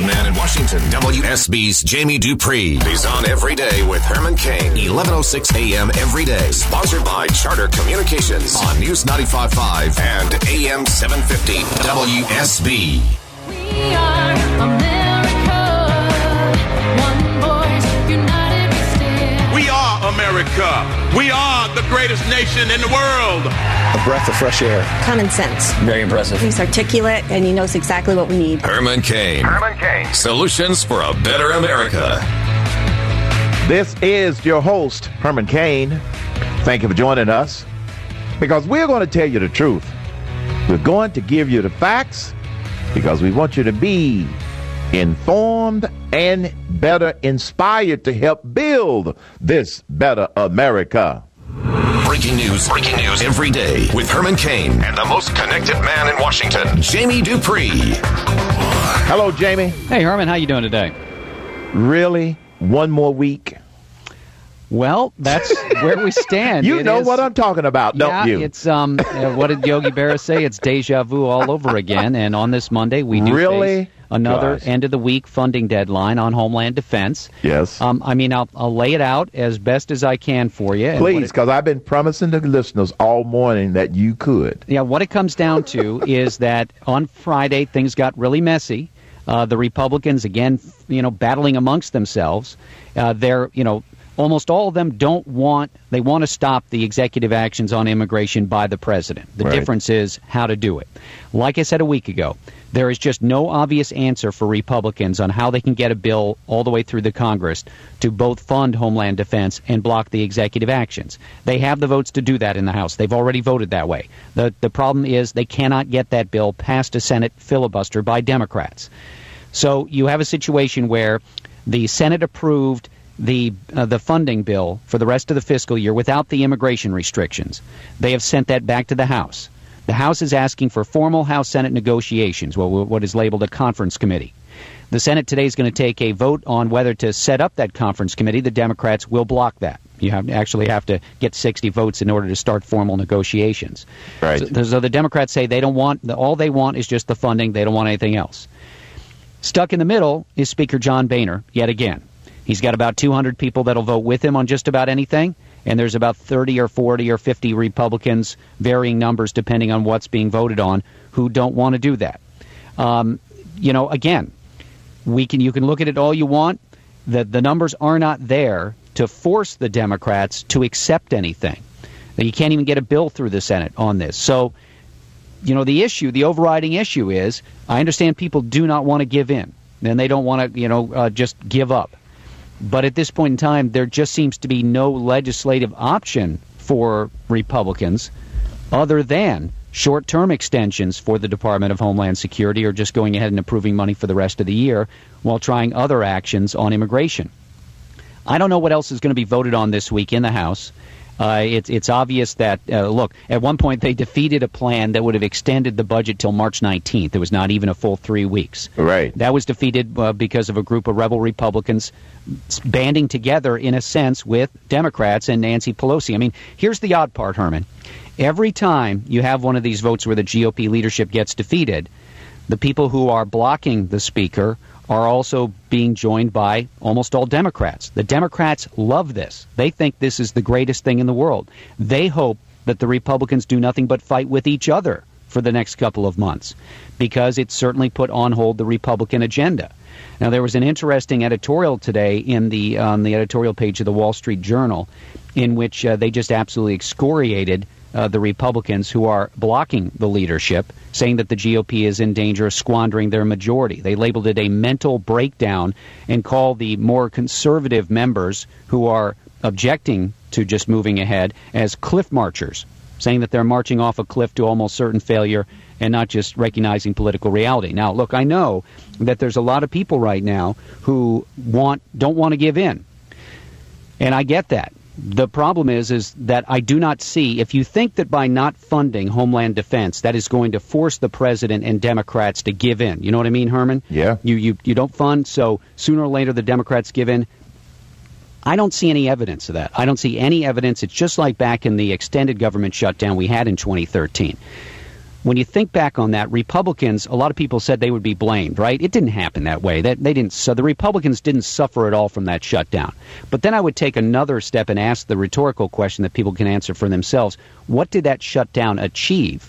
man in Washington, WSB's Jamie Dupree. He's on every day with Herman Cain, 1106 a.m. every day. Sponsored by Charter Communications on News 95.5 and AM 750 WSB. We are America. America. We are the greatest nation in the world. A breath of fresh air. Common sense. Very impressive. He's articulate and he knows exactly what we need. Herman Cain. Herman Cain. Solutions for a better America. This is your host, Herman Cain. Thank you for joining us because we're going to tell you the truth. We're going to give you the facts because we want you to be informed and better inspired to help build this better America. Breaking news, breaking news every day with Herman Cain and the most connected man in Washington, Jamie Dupree. Hello, Jamie. Hey Herman, how you doing today? Really? One more week? Well, that's where we stand. You It know is- what I'm talking about, don't yeah, you? it's um. uh, what did Yogi Berra say? It's deja vu all over again. And on this Monday, we do Really? face another Gosh. end of the week funding deadline on Homeland Defense. Yes. Um. I mean, I'll I'll lay it out as best as I can for you. Please, because I've been promising the listeners all morning that you could. Yeah, what it comes down to is that on Friday things got really messy. Uh, the Republicans again, you know, battling amongst themselves. Uh, they're, you know, almost all of them don't want. They want to stop the executive actions on immigration by the president. The Right. difference is how to do it. Like I said a week ago, there is just no obvious answer for Republicans on how they can get a bill all the way through the Congress to both fund Homeland Defense and block the executive actions. They have the votes to do that in the House. They've already voted that way. The, the problem is they cannot get that bill past a Senate filibuster by Democrats. So you have a situation where the Senate approved the uh, the funding bill for the rest of the fiscal year without the immigration restrictions. They have sent that back to the House. The House is asking for formal House Senate negotiations, what, what is labeled a conference committee. The Senate today is going to take a vote on whether to set up that conference committee. The Democrats will block that. You have, actually have to get 60 votes in order to start formal negotiations. Right. So, so the Democrats say they don't want all they want is just the funding. They don't want anything else. Stuck in the middle is Speaker John Boehner yet again. He's got about 200 people that'll vote with him on just about anything, and there's about 30 or 40 or 50 Republicans, varying numbers depending on what's being voted on, who don't want to do that. Um, you know, again, we can you can look at it all you want. The the numbers are not there to force the Democrats to accept anything. You can't even get a bill through the Senate on this. So you know the issue the overriding issue is i understand people do not want to give in and they don't want to you know uh, just give up but at this point in time there just seems to be no legislative option for republicans other than short-term extensions for the department of homeland security or just going ahead and approving money for the rest of the year while trying other actions on immigration I don't know what else is going to be voted on this week in the House. Uh, it's it's obvious that uh, look at one point they defeated a plan that would have extended the budget till March 19th. It was not even a full three weeks. Right. That was defeated uh, because of a group of rebel Republicans banding together, in a sense, with Democrats and Nancy Pelosi. I mean, here's the odd part, Herman. Every time you have one of these votes where the GOP leadership gets defeated, the people who are blocking the speaker are also being joined by almost all Democrats. The Democrats love this. They think this is the greatest thing in the world. They hope that the Republicans do nothing but fight with each other for the next couple of months because it certainly put on hold the Republican agenda. Now there was an interesting editorial today in the on the editorial page of the Wall Street Journal in which uh, they just absolutely excoriated uh, the Republicans who are blocking the leadership, saying that the GOP is in danger of squandering their majority. They labeled it a mental breakdown and called the more conservative members who are objecting to just moving ahead as cliff marchers, saying that they're marching off a cliff to almost certain failure and not just recognizing political reality. Now, look, I know that there's a lot of people right now who want don't want to give in. And I get that. The problem is is that I do not see if you think that by not funding Homeland Defense that is going to force the president and Democrats to give in. You know what I mean, Herman? Yeah. You you you don't fund so sooner or later the Democrats give in. I don't see any evidence of that. I don't see any evidence. It's just like back in the extended government shutdown we had in 2013. When you think back on that, Republicans, a lot of people said they would be blamed, right? It didn't happen that way. That they didn't. So the Republicans didn't suffer at all from that shutdown. But then I would take another step and ask the rhetorical question that people can answer for themselves: What did that shutdown achieve?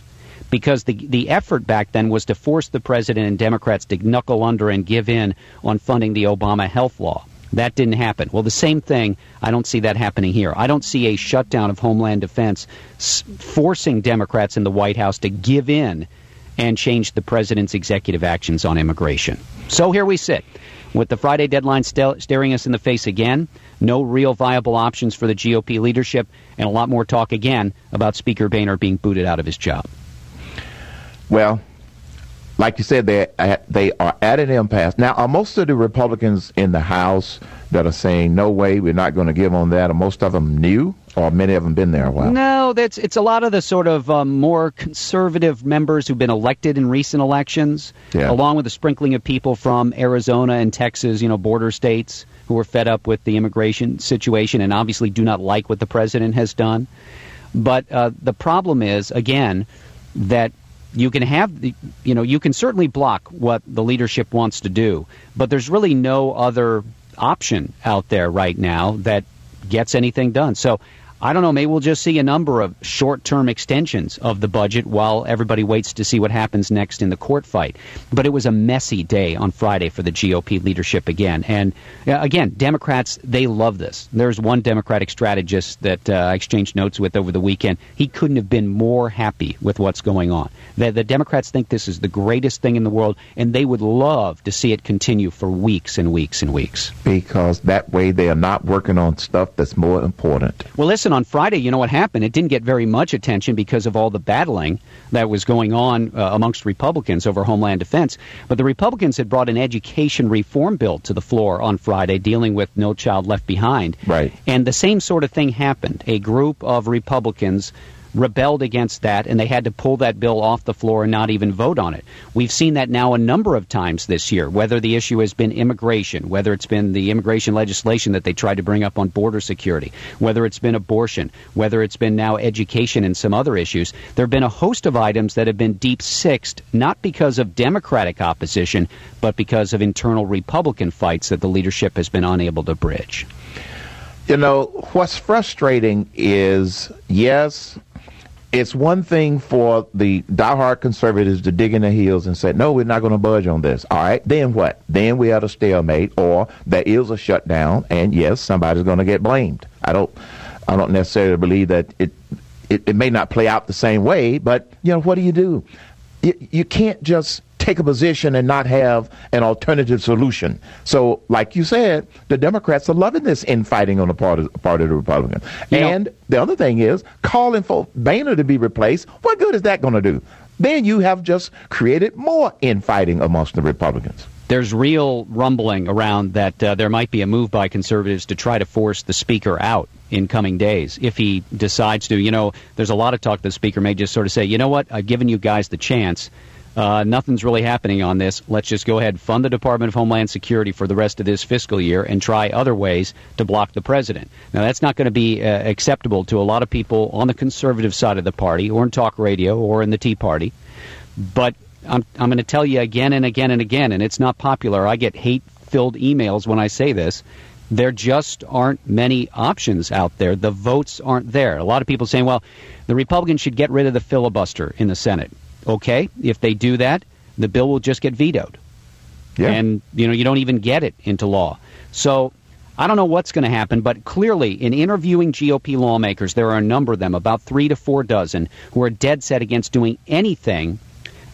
Because the the effort back then was to force the president and Democrats to knuckle under and give in on funding the Obama health law. That didn't happen. Well, the same thing, I don't see that happening here. I don't see a shutdown of Homeland Defense forcing Democrats in the White House to give in and change the president's executive actions on immigration. So here we sit. With the Friday deadline sta- staring us in the face again, no real viable options for the GOP leadership, and a lot more talk again about Speaker Boehner being booted out of his job. Well, like you said, they at, they are at an impasse now. Are most of the Republicans in the House that are saying no way, we're not going to give on that? Are most of them new, or many of them been there a while? No, that's it's a lot of the sort of um, more conservative members who've been elected in recent elections, Yeah. along with a sprinkling of people from Arizona and Texas, you know, border states who are fed up with the immigration situation and obviously do not like what the president has done. But uh, the problem is, again, that you can have the, you know, you can certainly block what the leadership wants to do, but there's really no other option out there right now that gets anything done. So I don't know. Maybe we'll just see a number of short-term extensions of the budget while everybody waits to see what happens next in the court fight. But it was a messy day on Friday for the GOP leadership again. And uh, again, Democrats they love this. There's one Democratic strategist that uh, I exchanged notes with over the weekend. He couldn't have been more happy with what's going on. The, the Democrats think this is the greatest thing in the world, and they would love to see it continue for weeks and weeks and weeks. Because that way they are not working on stuff that's more important. Well, listen, on Friday, you know what happened? It didn't get very much attention because of all the battling that was going on uh, amongst Republicans over Homeland Defense. But the Republicans had brought an education reform bill to the floor on Friday dealing with No Child Left Behind. Right. And the same sort of thing happened. A group of Republicans rebelled against that and they had to pull that bill off the floor and not even vote on it. We've seen that now a number of times this year, whether the issue has been immigration, whether it's been the immigration legislation that they tried to bring up on border security, whether it's been abortion, whether it's been now education and some other issues. There have been a host of items that have been deep sixed, not because of Democratic opposition, but because of internal Republican fights that the leadership has been unable to bridge. You know, what's frustrating is yes, it's one thing for the diehard conservatives to dig in their heels and say, no, we're not going to budge on this. All right, then what? Then we have a stalemate or there is a shutdown, and yes, somebody's going to get blamed. I don't, I don't necessarily believe that it, it, it may not play out the same way, but, you know, what do you do? You, you can't just take a position and not have an alternative solution. So, like you said, the Democrats are loving this infighting on the part of, part of the Republicans. And the other thing is calling for Boehner to be replaced. What good is that going to do? Then you have just created more infighting amongst the Republicans. there's real rumbling around that uh, there might be a move by conservatives to try to force the speaker out in coming days if he decides to. You know, there's a lot of talk the speaker may just sort of say, you know what, I've given you guys the chance. Uh, nothing's really happening on this. Let's just go ahead, fund the Department of Homeland Security for the rest of this fiscal year, and try other ways to block the president. Now, that's not going to be uh, acceptable to a lot of people on the conservative side of the party, or in talk radio, or in the Tea Party. But I'm, I'm going to tell you again and again and again, and it's not popular. I get hate filled emails when I say this. There just aren't many options out there. The votes aren't there. A lot of people saying, well, the Republicans should get rid of the filibuster in the Senate. Okay, if they do that, the bill will just get vetoed Yeah. and you know you don't even get it into law. So I don't know what's going to happen, but clearly in interviewing GOP lawmakers, there are a number of them, about three to four dozen, who are dead set against doing anything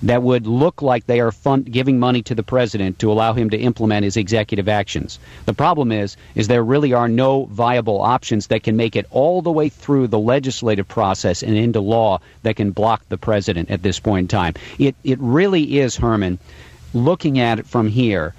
that would look like they are fund- giving money to the president to allow him to implement his executive actions. The problem is, is there really are no viable options that can make it all the way through the legislative process and into law that can block the president at this point in time. It it really is, Herman, looking at it from here.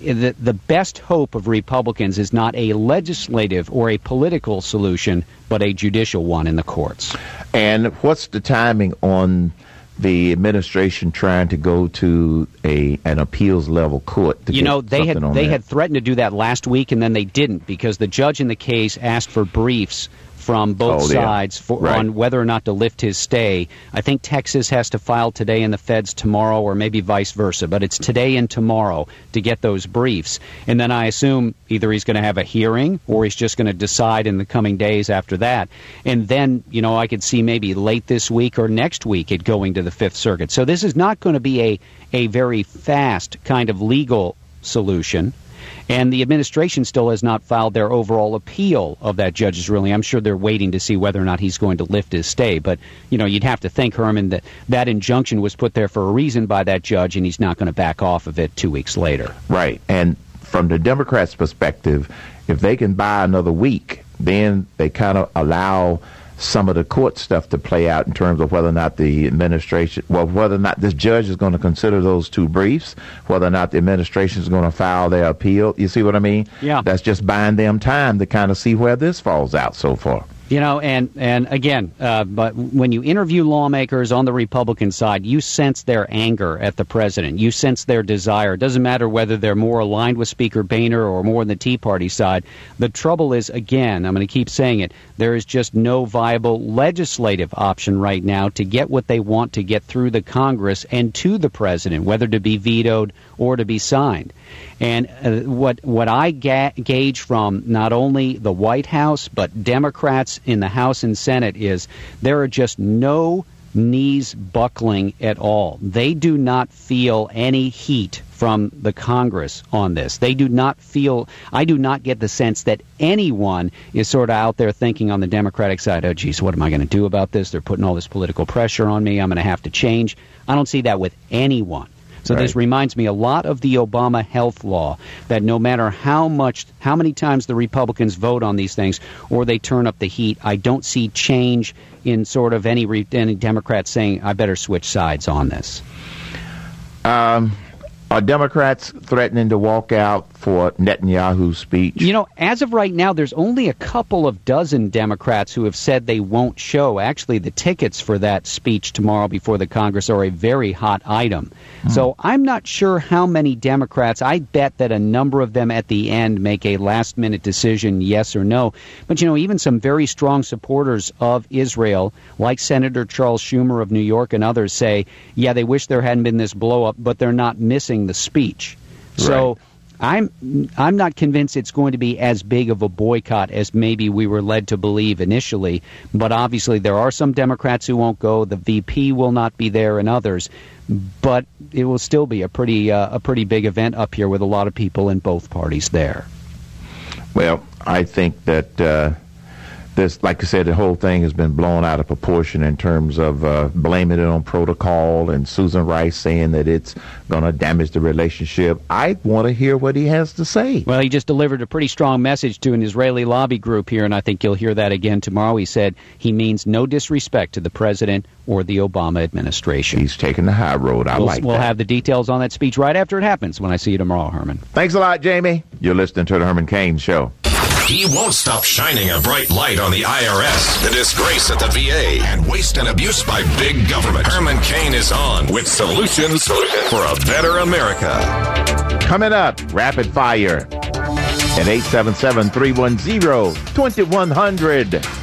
The, the best hope of Republicans is not a legislative or a political solution, but a judicial one in the courts. And what's the timing on the administration trying to go to a an appeals level court? To you know they had they that? had threatened to do that last week and then they didn't because the judge in the case asked for briefs from both Oh, yeah. sides for, Right. on whether or not to lift his stay. I think Texas has to file today and the feds tomorrow, or maybe vice versa. But it's today and tomorrow to get those briefs. And then I assume either he's going to have a hearing or he's just going to decide in the coming days after that. And then, you know, I could see maybe late this week or next week it going to the Fifth Circuit. So this is not going to be a, a very fast kind of legal solution. And the administration still has not filed their overall appeal of that judge's ruling. I'm sure they're waiting to see whether or not he's going to lift his stay. But, you know, you'd have to think, Herman, that that injunction was put there for a reason by that judge, and he's not going to back off of it two weeks later. Right. And from the Democrats' perspective, if they can buy another week, then they kind of allow some of the court stuff to play out in terms of whether or not the administration, well, whether or not this judge is going to consider those two briefs, whether or not the administration is going to file their appeal. You see what I mean? Yeah. That's just buying them time to kind of see where this falls out so far. You know, and and again, uh, but when you interview lawmakers on the Republican side, you sense their anger at the president. You sense their desire. It doesn't matter whether they're more aligned with Speaker Boehner or more on the Tea Party side. The trouble is, again, I'm going to keep saying it. There is just no viable legislative option right now to get what they want to get through the Congress and to the president, whether to be vetoed or to be signed. And uh, what what I ga- gauge from not only the White House but Democrats in the House and Senate is there are just no knees buckling at all. They do not feel any heat from the Congress on this. They do not feel, I do not get the sense that anyone is sort of out there thinking on the Democratic side, oh, geez, what am I going to do about this? They're putting all this political pressure on me. I'm going to have to change. I don't see that with anyone. So this reminds me a lot of the Obama health law that no matter how much how many times the Republicans vote on these things or they turn up the heat, I don't see change in sort of any re, any Democrats saying I better switch sides on this. Um, are Democrats threatening to walk out for Netanyahu's speech? You know, as of right now, there's only a couple of dozen Democrats who have said they won't show. Actually, the tickets for that speech tomorrow before the Congress are a very hot item. Hmm. So I'm not sure how many Democrats. I bet that a number of them at the end make a last minute decision, yes or no. But, you know, even some very strong supporters of Israel, like Senator Charles Schumer of New York and others, say, yeah, they wish there hadn't been this blow up, but they're not missing the speech. So. I'm I'm not convinced it's going to be as big of a boycott as maybe we were led to believe initially. But obviously, there are some Democrats who won't go. The VP will not be there, and others. But it will still be a pretty uh, a pretty big event up here with a lot of people in both parties there. Well, I think that uh, this, like I said, the whole thing has been blown out of proportion in terms of uh, blaming it on protocol and Susan Rice saying that it's going to damage the relationship. I want to hear what he has to say. Well, he just delivered a pretty strong message to an Israeli lobby group here, and I think you'll hear that again tomorrow. He said he means no disrespect to the president or the Obama administration. He's taking the high road. I We'll, like we'll that. have the details on that speech right after it happens when I see you tomorrow, Herman. Thanks a lot, Jamie. You're listening to the Herman Cain Show. He won't stop shining a bright light on the IRS, the disgrace at the VA, and waste and abuse by big government. Herman Cain is on with solutions for a better America. Coming up, rapid fire at 877 310 2100.